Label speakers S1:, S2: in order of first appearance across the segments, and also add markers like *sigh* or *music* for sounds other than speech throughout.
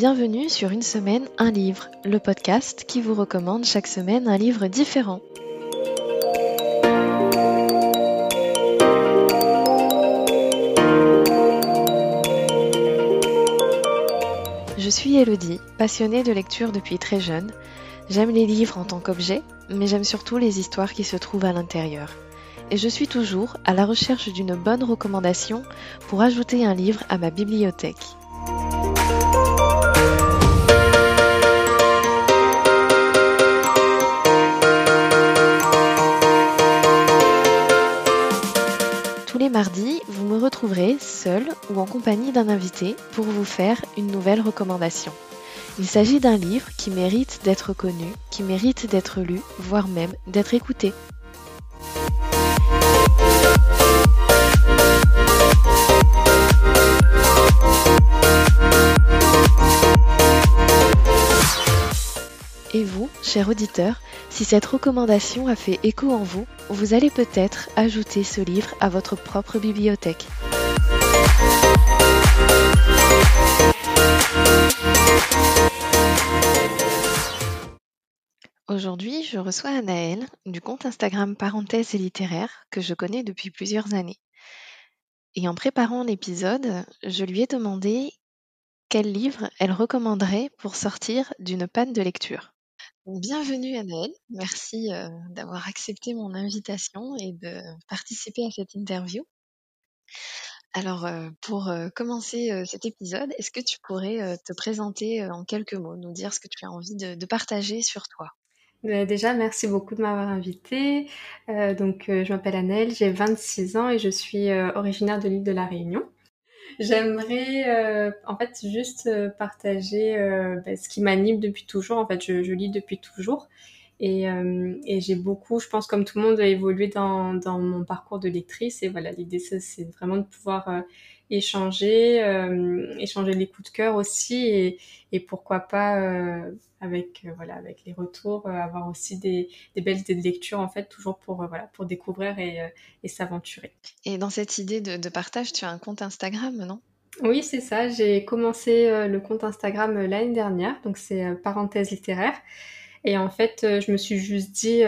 S1: Bienvenue sur Une semaine, un livre, le podcast qui vous recommande chaque semaine un livre différent. Je suis Elodie, passionnée de lecture depuis très jeune. J'aime les livres en tant qu'objet, mais j'aime surtout les histoires qui se trouvent à l'intérieur. Et je suis toujours à la recherche d'une bonne recommandation pour ajouter un livre à ma bibliothèque. Les mardis, vous me retrouverez seul ou en compagnie d'un invité pour vous faire une nouvelle recommandation. Il s'agit d'un livre qui mérite d'être connu, qui mérite d'être lu, voire même d'être écouté. Et vous, cher auditeur, si cette recommandation a fait écho en vous, vous allez peut-être ajouter ce livre à votre propre bibliothèque. Aujourd'hui, je reçois Anaëlle du compte Instagram Parenthèse et littéraire que je connais depuis plusieurs années. Et en préparant l'épisode, je lui ai demandé quel livre elle recommanderait pour sortir d'une panne de lecture. Bienvenue Anaëlle, merci euh, d'avoir accepté mon invitation et de participer à cette interview. Alors euh, pour euh, commencer cet épisode, est-ce que tu pourrais te présenter en quelques mots, nous dire ce que tu as envie de, partager sur toi?
S2: Déjà, merci beaucoup de m'avoir invitée. donc, je m'appelle Annelle, j'ai 26 ans et je suis originaire de l'île de la Réunion. J'aimerais euh, en fait juste euh, partager euh, bah, ce qui m'anime depuis toujours. En fait, je, je lis depuis toujours et, et j'ai beaucoup, je pense comme tout le monde, évolué dans, dans mon parcours de lectrice. Et voilà, l'idée c'est vraiment de pouvoir échanger, échanger les coups de cœur aussi et, et pourquoi pas avec voilà avec les retours avoir aussi des, des, belles idées de lecture en fait toujours pour voilà pour découvrir et, et s'aventurer.
S1: Et dans cette idée de, de, partage, tu as un compte Instagram, non?
S2: Oui, c'est ça. J'ai commencé le compte Instagram l'année dernière, donc c'est parenthèse littéraire. Et en fait, je me suis juste dit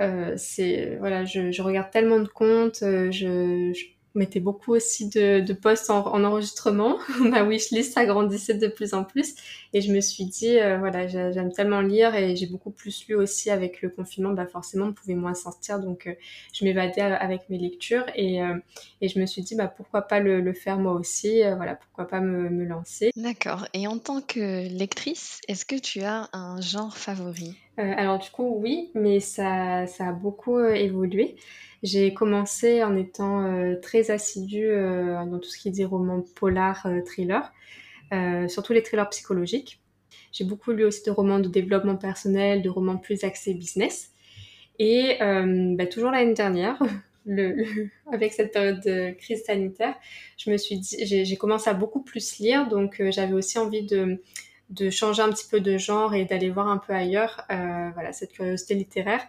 S2: euh, c'est voilà, je, je, regarde tellement de comptes, je, je mettais beaucoup aussi de, de posts en, en, enregistrement. *laughs* Ma wishlist s'agrandissait de plus en plus. Et je me suis dit, euh, voilà, j'aime tellement lire et j'ai beaucoup plus lu aussi avec le confinement. Bah forcément, on pouvait moins sortir. Donc, euh, je m'évadais avec mes lectures. Et, euh, et je me suis dit, bah, pourquoi pas le, le faire moi aussi? Voilà, pourquoi pas me, me lancer?
S1: D'accord. Et en tant que lectrice, est-ce que tu as un genre favori?
S2: Alors, du coup, oui, mais ça, ça a beaucoup évolué. J'ai commencé en étant euh, très assidue euh, dans tout ce qui est des romans polar, euh, thriller, surtout les thrillers psychologiques. J'ai beaucoup lu aussi de romans de développement personnel, de romans plus axés business. Et bah, toujours l'année dernière, *laughs* le, avec cette période de crise sanitaire, dit, j'ai commencé à beaucoup plus lire, donc j'avais aussi envie de, de changer un petit peu de genre et d'aller voir un peu ailleurs. voilà, cette curiosité littéraire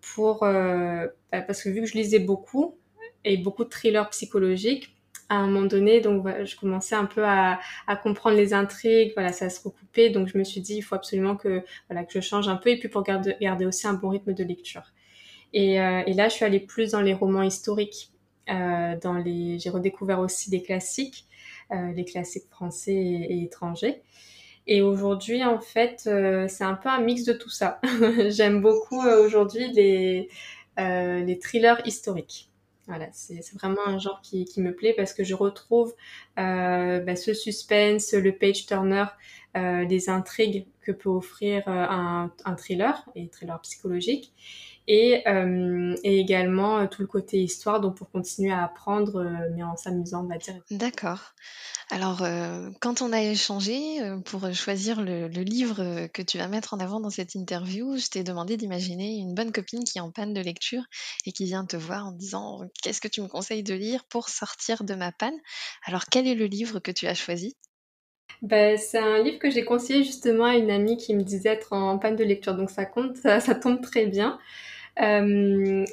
S2: pour euh, bah, parce que vu que je lisais beaucoup et beaucoup de thrillers psychologiques, à un moment donné, donc je commençais un peu à, comprendre les intrigues, voilà, ça se recoupait, donc je me suis dit il faut absolument que voilà que je change un peu et puis pour garder, garder aussi un bon rythme de lecture. Et, euh, là, je suis allée plus dans les romans historiques, euh, dans les, j'ai redécouvert aussi des classiques, euh, les classiques français et étrangers. Et aujourd'hui, en fait, euh, c'est un peu un mix de tout ça. *laughs* J'aime beaucoup euh, aujourd'hui les, euh, les thrillers historiques. Voilà, c'est vraiment un genre qui, qui, me plaît parce que je retrouve bah, ce suspense, le page turner, les intrigues que peut offrir un, un, thriller et thriller psychologique, et, euh, et également tout le côté histoire, donc pour continuer à apprendre, mais en s'amusant, on va dire.
S1: D'accord. Alors, euh, quand on a échangé euh, pour choisir le, le, livre que tu vas mettre en avant dans cette interview, je t'ai demandé d'imaginer une bonne copine qui est en panne de lecture et qui vient te voir en disant Qu'est-ce que tu me conseilles de lire pour sortir de ma panne? Alors, quel est le livre que tu as choisi?
S2: Ben, c'est un livre que j'ai conseillé justement à une amie qui me disait être en panne de lecture, donc ça compte, ça, ça tombe très bien. Euh,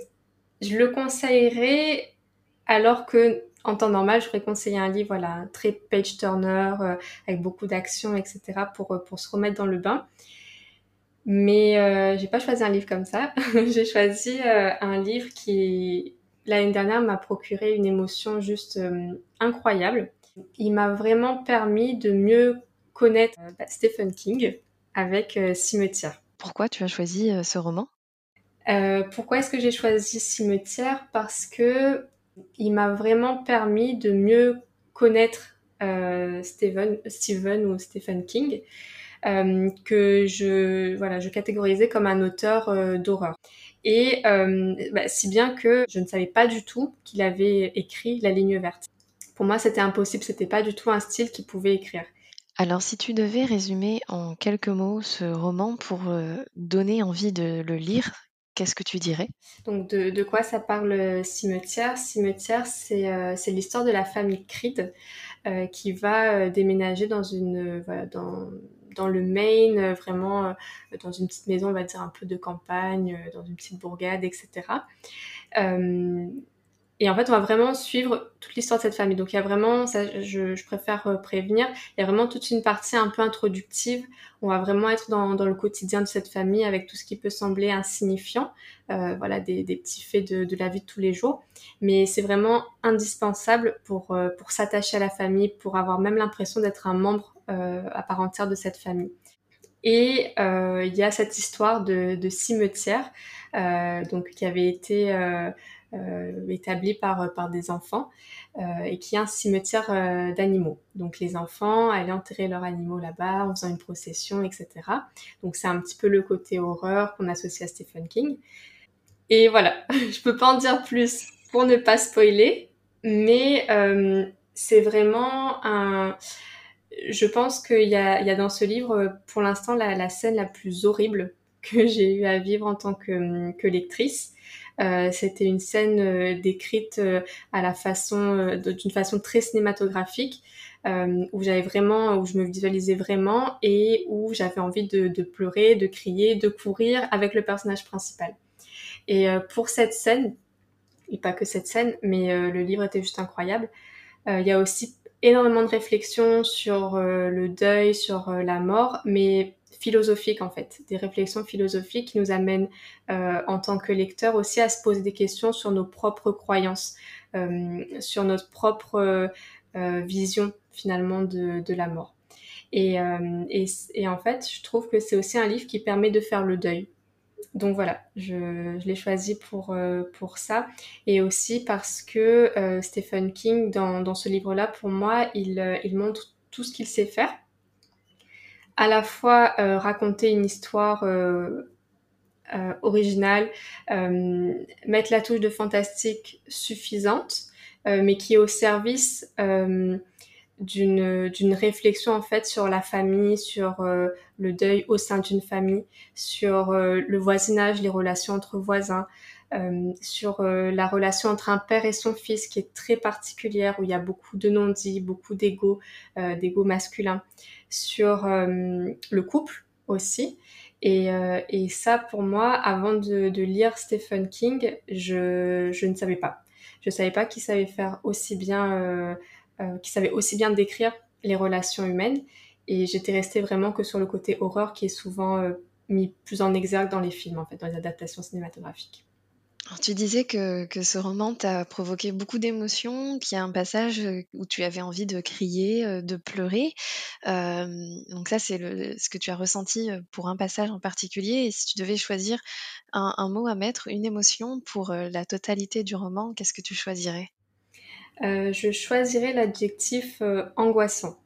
S2: je le conseillerais alors que en temps normal, je pourrais conseiller un livre, voilà, très page turner, avec beaucoup d'action, etc., pour, pour se remettre dans le bain. Mais euh, j'ai pas choisi un livre comme ça. *laughs* j'ai choisi un livre qui, l'année dernière, m'a procuré une émotion juste incroyable. Il m'a vraiment permis de mieux connaître bah, Stephen King avec Cimetière.
S1: Pourquoi tu as choisi ce roman?
S2: Euh, pourquoi est-ce que j'ai choisi Cimetière? Parce que il m'a vraiment permis de mieux connaître euh, Stephen, Stephen ou Stephen King, euh, que je voilà je catégorisais comme un auteur d'horreur. Et bah, si bien que je ne savais pas du tout qu'il avait écrit La Ligne verte. Pour moi, c'était impossible, c'était pas du tout un style qu'il pouvait écrire.
S1: Alors, si tu devais résumer en quelques mots ce roman pour donner envie de le lire, Qu'est-ce que tu dirais?
S2: Donc de, de, quoi ça parle euh, Cimetière? Cimetière, c'est euh, l'histoire de la famille Creed euh, qui va euh, déménager dans une dans, dans le Maine, vraiment dans une petite maison, on va dire un peu de campagne, dans une petite bourgade, etc. Et en fait, on va vraiment suivre toute l'histoire de cette famille. Donc, il y a vraiment, ça, je, je, préfère euh, prévenir, il y a vraiment toute une partie un peu introductive. On va vraiment être dans, dans le quotidien de cette famille avec tout ce qui peut sembler insignifiant, euh, voilà, des, des, petits faits de, de, la vie de tous les jours. Mais c'est vraiment indispensable pour, euh, pour s'attacher à la famille, pour avoir même l'impression d'être un membre euh, à part entière de cette famille. Et euh, il y a cette histoire de, de cimetière, donc qui avait été euh, établi par, par des enfants euh, et qui est un cimetière euh, d'animaux. Donc les enfants allaient enterrer leurs animaux là-bas en faisant une procession, etc. Donc c'est un petit peu le côté horreur qu'on associe à Stephen King. Et voilà, *laughs* je peux pas en dire plus pour ne pas spoiler, mais euh, c'est vraiment un. Je pense qu'il y a, y a dans ce livre, pour l'instant, la, la scène la plus horrible que j'ai eu à vivre en tant que, que lectrice. Euh, c'était une scène euh, décrite euh, à la façon, d'une façon très cinématographique, où j'avais vraiment, où je me visualisais vraiment et où j'avais envie de, de, pleurer, de crier, de courir avec le personnage principal. Et pour cette scène, et pas que cette scène, mais le livre était juste incroyable. Il y a aussi énormément de réflexions sur le deuil, sur la mort, mais philosophiques en fait, des réflexions philosophiques qui nous amènent euh, en tant que lecteur aussi à se poser des questions sur nos propres croyances, euh, sur notre propre euh, euh vision finalement de, de, la mort. Et, euh, et, et, en fait, je trouve que c'est aussi un livre qui permet de faire le deuil. Donc voilà, je, l'ai choisi pour, euh, pour ça. Et aussi parce que Stephen King, dans, dans ce livre-là, pour moi, il, il montre tout ce qu'il sait faire à la fois euh, raconter une histoire euh, euh, originale, euh, mettre la touche de fantastique suffisante, euh, mais qui est au service euh, d'une d'une réflexion en fait sur la famille, sur le deuil au sein d'une famille, sur le voisinage, les relations entre voisins, euh, sur euh, la relation entre un père et son fils qui est très particulière, où il y a beaucoup de non-dits, beaucoup d'ego, euh, d'ego masculin, sur le couple aussi. Et, et, ça, pour moi, avant de, de lire Stephen King, je, je, ne savais pas. Je savais pas qu'il savait faire aussi bien, qu'il savait aussi bien décrire les relations humaines. Et j'étais restée vraiment que sur le côté horreur qui est souvent mis plus en exergue dans les films, en fait, dans les adaptations cinématographiques.
S1: Tu disais que, que ce roman t'a provoqué beaucoup d'émotions, qu'il y a un passage euh, où tu avais envie de crier, euh, de pleurer. Euh, donc ça, c'est ce que tu as ressenti euh, pour un passage en particulier. Et si tu devais choisir un mot à mettre, une émotion pour la totalité du roman, qu'est-ce que tu choisirais?
S2: Euh, Je choisirais l'adjectif angoissant.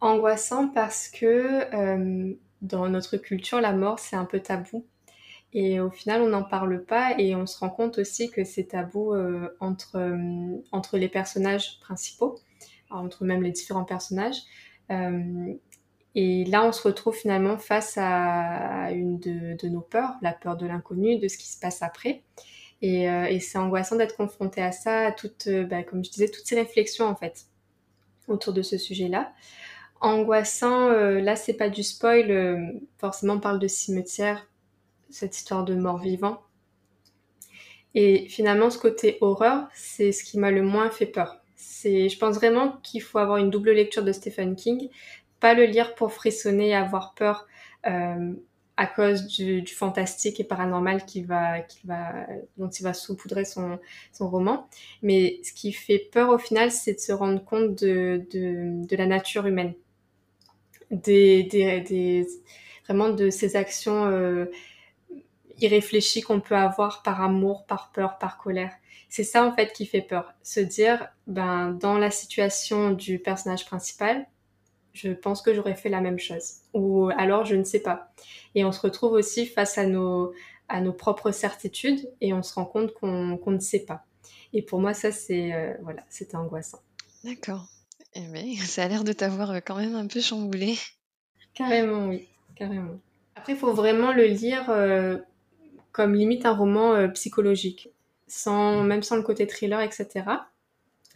S2: Angoissant parce que dans notre culture, la mort, c'est un peu tabou. Et au final, on n'en parle pas et on se rend compte aussi que c'est tabou euh, entre, euh, entre les personnages principaux, entre même les différents personnages. Euh, et là, on se retrouve finalement face à une de nos peurs, la peur de l'inconnu, de ce qui se passe après. Et, euh, et c'est angoissant d'être confronté à ça, à toutes, bah, comme je disais, toutes ces réflexions en fait autour de ce sujet-là. Angoissant, euh, là, c'est pas du spoil. forcément, on parle de cimetière cette histoire de mort-vivant. Et finalement, ce côté horreur, c'est ce qui m'a le moins fait peur. C'est, je pense vraiment qu'il faut avoir une double lecture de Stephen King, pas le lire pour frissonner et avoir peur euh, à cause du, fantastique et paranormal va, va, dont il va saupoudrer son, roman. Mais ce qui fait peur au final, c'est de se rendre compte de, la nature humaine, des, des, vraiment de ces actions euh, irréfléchi qu'on peut avoir par amour, par peur, par colère. C'est ça en fait qui fait peur. Se dire, ben dans la situation du personnage principal, je pense que j'aurais fait la même chose. Ou alors je ne sais pas. Et on se retrouve aussi face à nos, à nos propres certitudes et on se rend compte qu'on ne sait pas. Et pour moi, ça, c'est euh, voilà, c'était angoissant.
S1: D'accord. Eh bien, *laughs* ça a l'air de t'avoir euh, quand même un peu chamboulé.
S2: Carrément, oui. Carrément. Après, il faut vraiment le lire euh, comme limite un roman euh, psychologique, sans, même sans le côté thriller, etc.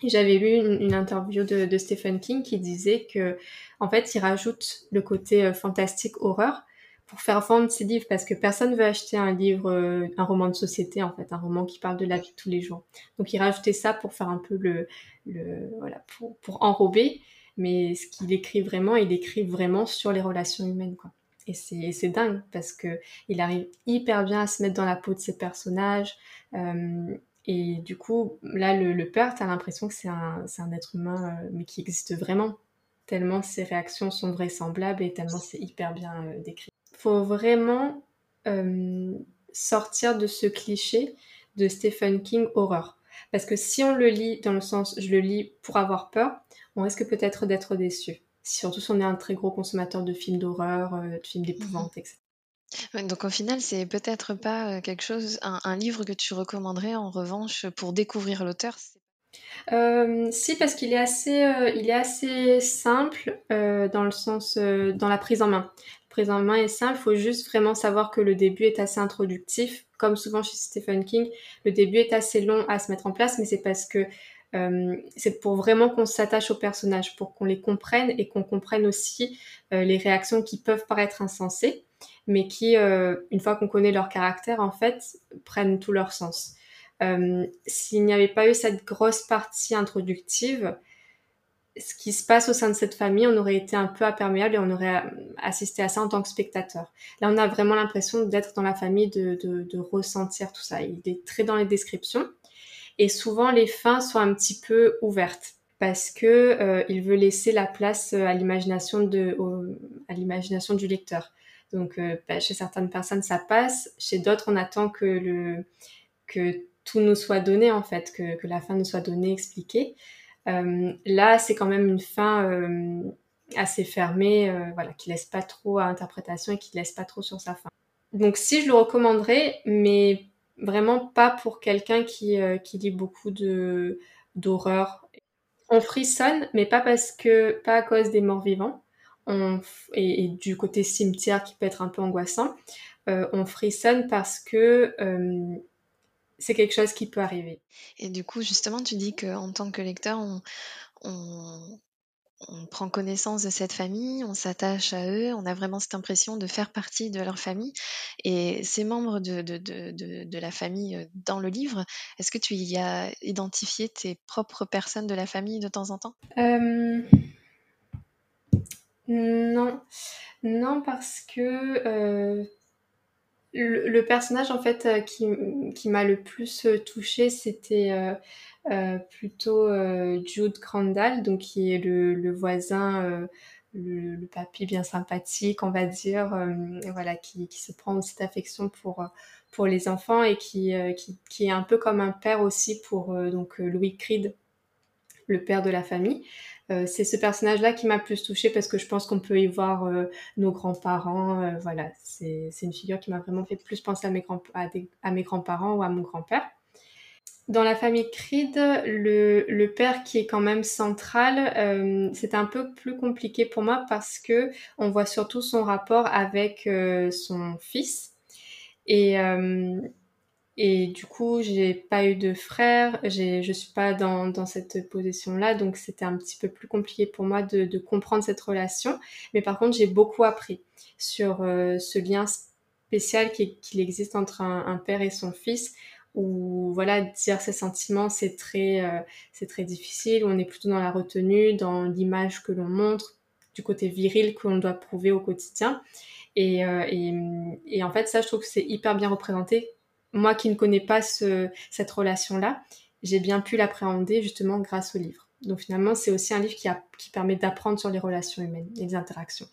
S2: J'avais lu une, interview de, de, Stephen King qui disait que, en fait, il rajoute le côté euh, fantastique horreur pour faire vendre ses livres parce que personne veut acheter un livre, euh, un roman de société en fait, un roman qui parle de la vie de tous les jours. Donc il rajoutait ça pour faire un peu le, le voilà, pour, pour enrober. Mais ce qu'il écrit vraiment, il écrit vraiment sur les relations humaines quoi. Et c'est dingue parce que il arrive hyper bien à se mettre dans la peau de ses personnages. Euh, et du coup, là, le, le père, t'as l'impression que c'est un, un, être humain, euh, mais qui existe vraiment. Tellement ses réactions sont vraisemblables et tellement c'est hyper bien euh, décrit. Faut vraiment euh, sortir de ce cliché de Stephen King horreur. Parce que si on le lit dans le sens je le lis pour avoir peur, on risque peut-être d'être déçu surtout si on est un très gros consommateur de films d'horreur, euh, de films d'épouvante, etc.
S1: donc au final, c'est peut-être pas euh, quelque chose, un, livre que tu recommanderais en revanche pour découvrir l'auteur.
S2: Si parce qu'il est assez, euh, il est assez simple euh, dans le sens, dans la prise en main. La prise en main est simple, il faut juste vraiment savoir que le début est assez introductif, comme souvent chez Stephen King. Le début est assez long à se mettre en place, mais c'est parce que c'est pour vraiment qu'on s'attache aux personnages, pour qu'on les comprenne et qu'on comprenne aussi les réactions qui peuvent paraître insensées, mais qui, euh, une fois qu'on connaît leur caractère, en fait, prennent tout leur sens. Euh, s'il n'y avait pas eu cette grosse partie introductive, ce qui se passe au sein de cette famille, on aurait été un peu imperméable et on aurait assisté à ça en tant que spectateur. Là, on a vraiment l'impression d'être dans la famille, de, ressentir tout ça. Il est très dans les descriptions. Et souvent, les fins sont un petit peu ouvertes parce que euh, il veut laisser la place à l'imagination du lecteur. Donc euh, bah, chez certaines personnes ça passe, chez d'autres on attend que le que tout nous soit donné en fait, que, que la fin nous soit donnée, expliquée. Euh, là c'est quand même une fin euh, assez fermée, voilà, qui laisse pas trop à interprétation et qui laisse pas trop sur sa fin. Donc si je le recommanderais, mais Vraiment pas pour quelqu'un qui, qui lit beaucoup de d'horreur. On frissonne, mais pas parce que pas à cause des morts vivants. On, et, et, du côté cimetière qui peut être un peu angoissant. Euh, on frissonne parce que euh, c'est quelque chose qui peut arriver.
S1: Et du coup, justement, tu dis qu'en tant que lecteur, on, on, on prend connaissance de cette famille, on s'attache à eux, on a vraiment cette impression de faire partie de leur famille. Et ces membres de, de, de, de la famille euh, dans le livre, est-ce que tu y as identifié tes propres personnes de la famille de temps en temps?
S2: Euh... Non, non parce que euh, le, personnage en fait euh, qui, m'a le plus touché, c'était euh, euh, plutôt euh, Jude Crandall, donc qui est le, voisin, euh, le, papy bien sympathique, on va dire, voilà, qui, se prend aussi d'affection pour pour les enfants et qui est un peu comme un père aussi pour donc Louis Creed, le père de la famille. Euh, c'est ce personnage-là qui m'a plus touchée parce que je pense qu'on peut y voir euh, nos grands-parents. Euh, voilà, c'est une figure qui m'a vraiment fait plus penser à mes, grands-parents ou à mon grand-père. Dans la famille Creed, le, le, père qui est quand même central, c'est un peu plus compliqué pour moi parce que on voit surtout son rapport avec son fils. Et, et du coup, j'ai pas eu de frère, je suis pas dans, dans cette position-là, donc c'était un petit peu plus compliqué pour moi de, comprendre cette relation. Mais par contre, j'ai beaucoup appris sur ce lien spécial qu'il existe entre un, père et son fils, où voilà dire ses sentiments c'est très euh, c'est très difficile on est plutôt dans la retenue dans l'image que l'on montre du côté viril que l'on doit prouver au quotidien et, euh, et, en fait ça je trouve que c'est hyper bien représenté moi qui ne connais pas ce, cette relation là j'ai bien pu l'appréhender justement grâce au livre donc finalement c'est aussi un livre qui, qui permet d'apprendre sur les relations humaines et les interactions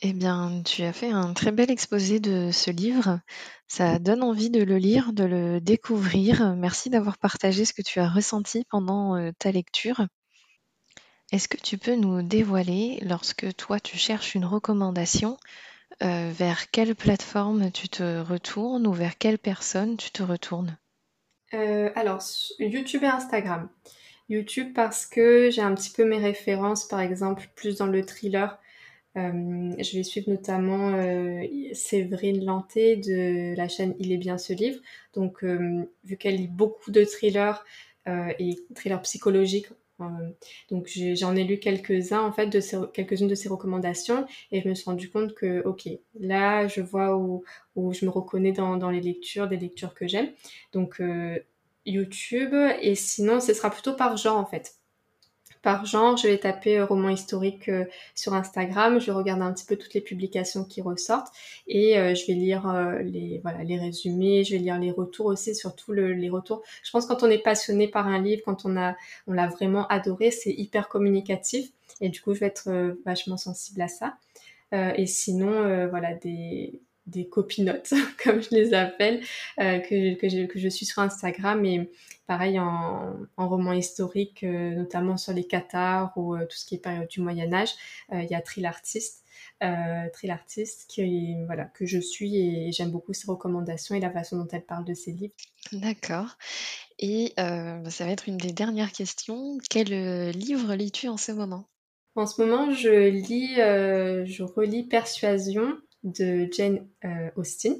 S1: eh bien, tu as fait un très bel exposé de ce livre. Ça donne envie de le lire, de le découvrir. Merci d'avoir partagé ce que tu as ressenti pendant euh, ta lecture. Est-ce que tu peux nous dévoiler, lorsque toi tu cherches une recommandation, euh, vers quelle plateforme tu te retournes ou vers quelle personne tu te retournes?
S2: Euh, Alors, YouTube et Instagram. YouTube parce que j'ai un petit peu mes références, par exemple, plus dans le thriller. Euh, je vais suivre notamment Séverine Lanté de la chaîne Il est bien ce livre. Donc, vu qu'elle lit beaucoup de thrillers et thrillers psychologiques, donc j'en ai lu quelques-uns en fait de quelques-unes de ses recommandations et je me suis rendu compte que ok là je vois où, où je me reconnais dans, dans les lectures des lectures que j'aime. Donc YouTube et sinon ce sera plutôt par genre en fait par genre, je vais taper euh, roman historique euh, sur Instagram, je vais regarder un petit peu toutes les publications qui ressortent. Et euh, je vais lire les voilà les résumés, je vais lire les retours aussi, surtout les retours. Je pense quand on est passionné par un livre, quand on a on l'a vraiment adoré, c'est hyper communicatif. Et du coup je vais être vachement sensible à ça. et sinon voilà des des copinotes, *laughs* comme je les appelle, euh, que, que, je, que, je, suis sur Instagram et pareil en, en roman historique, euh, notamment sur les cathares ou euh, tout ce qui est période du Moyen Âge. Il y a Trill Artiste, Trill Artiste qui, voilà, que je suis et j'aime beaucoup ses recommandations et la façon dont elle parle de ses livres.
S1: D'accord. Et ça va être une des dernières questions. Quel livre lis-tu en ce moment?
S2: En ce moment, je lis, je relis Persuasion de Jane euh, Austen.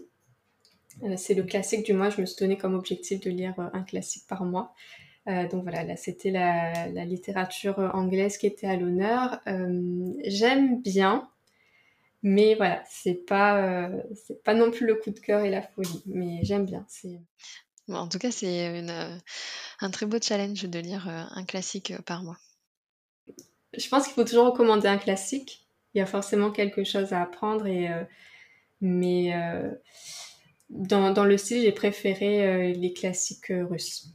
S2: Euh, c'est le classique du mois. Je me suis donné comme objectif de lire euh, un classique par mois. donc voilà, là c'était la, littérature anglaise qui était à l'honneur. J'aime bien, mais voilà, c'est pas c'est pas non plus le coup de cœur et la folie, mais j'aime bien. C'est
S1: en tout cas, c'est un très beau challenge de lire un classique par mois.
S2: Je pense qu'il faut toujours recommander un classique, il y a forcément quelque chose à apprendre. Et, euh, mais euh, dans, dans, le style, j'ai préféré euh, les classiques russes.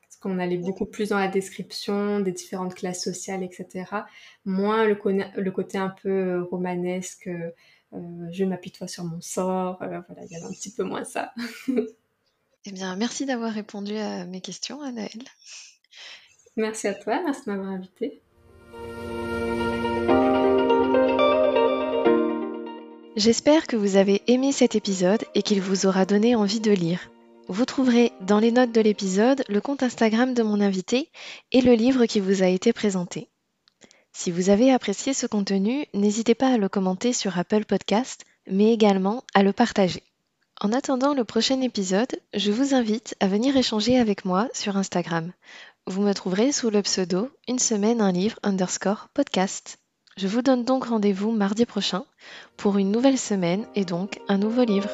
S2: Parce qu'on allait beaucoup plus dans la description des différentes classes sociales, etc. Moins le, le côté un peu romanesque. je m'apitoie sur mon sort. voilà, il y avait un petit peu moins ça. *laughs*
S1: eh bien, merci d'avoir répondu à mes questions, Anaëlle.
S2: Merci à toi, merci de m'avoir invité.
S1: J'espère que vous avez aimé cet épisode et qu'il vous aura donné envie de lire. Vous trouverez dans les notes de l'épisode le compte Instagram de mon invité et le livre qui vous a été présenté. Si vous avez apprécié ce contenu, n'hésitez pas à le commenter sur Apple Podcast, mais également à le partager. En attendant le prochain épisode, je vous invite à venir échanger avec moi sur Instagram. Vous me trouverez sous le pseudo une semaine un livre underscore podcast. Je vous donne donc rendez-vous mardi prochain pour une nouvelle semaine et donc un nouveau livre.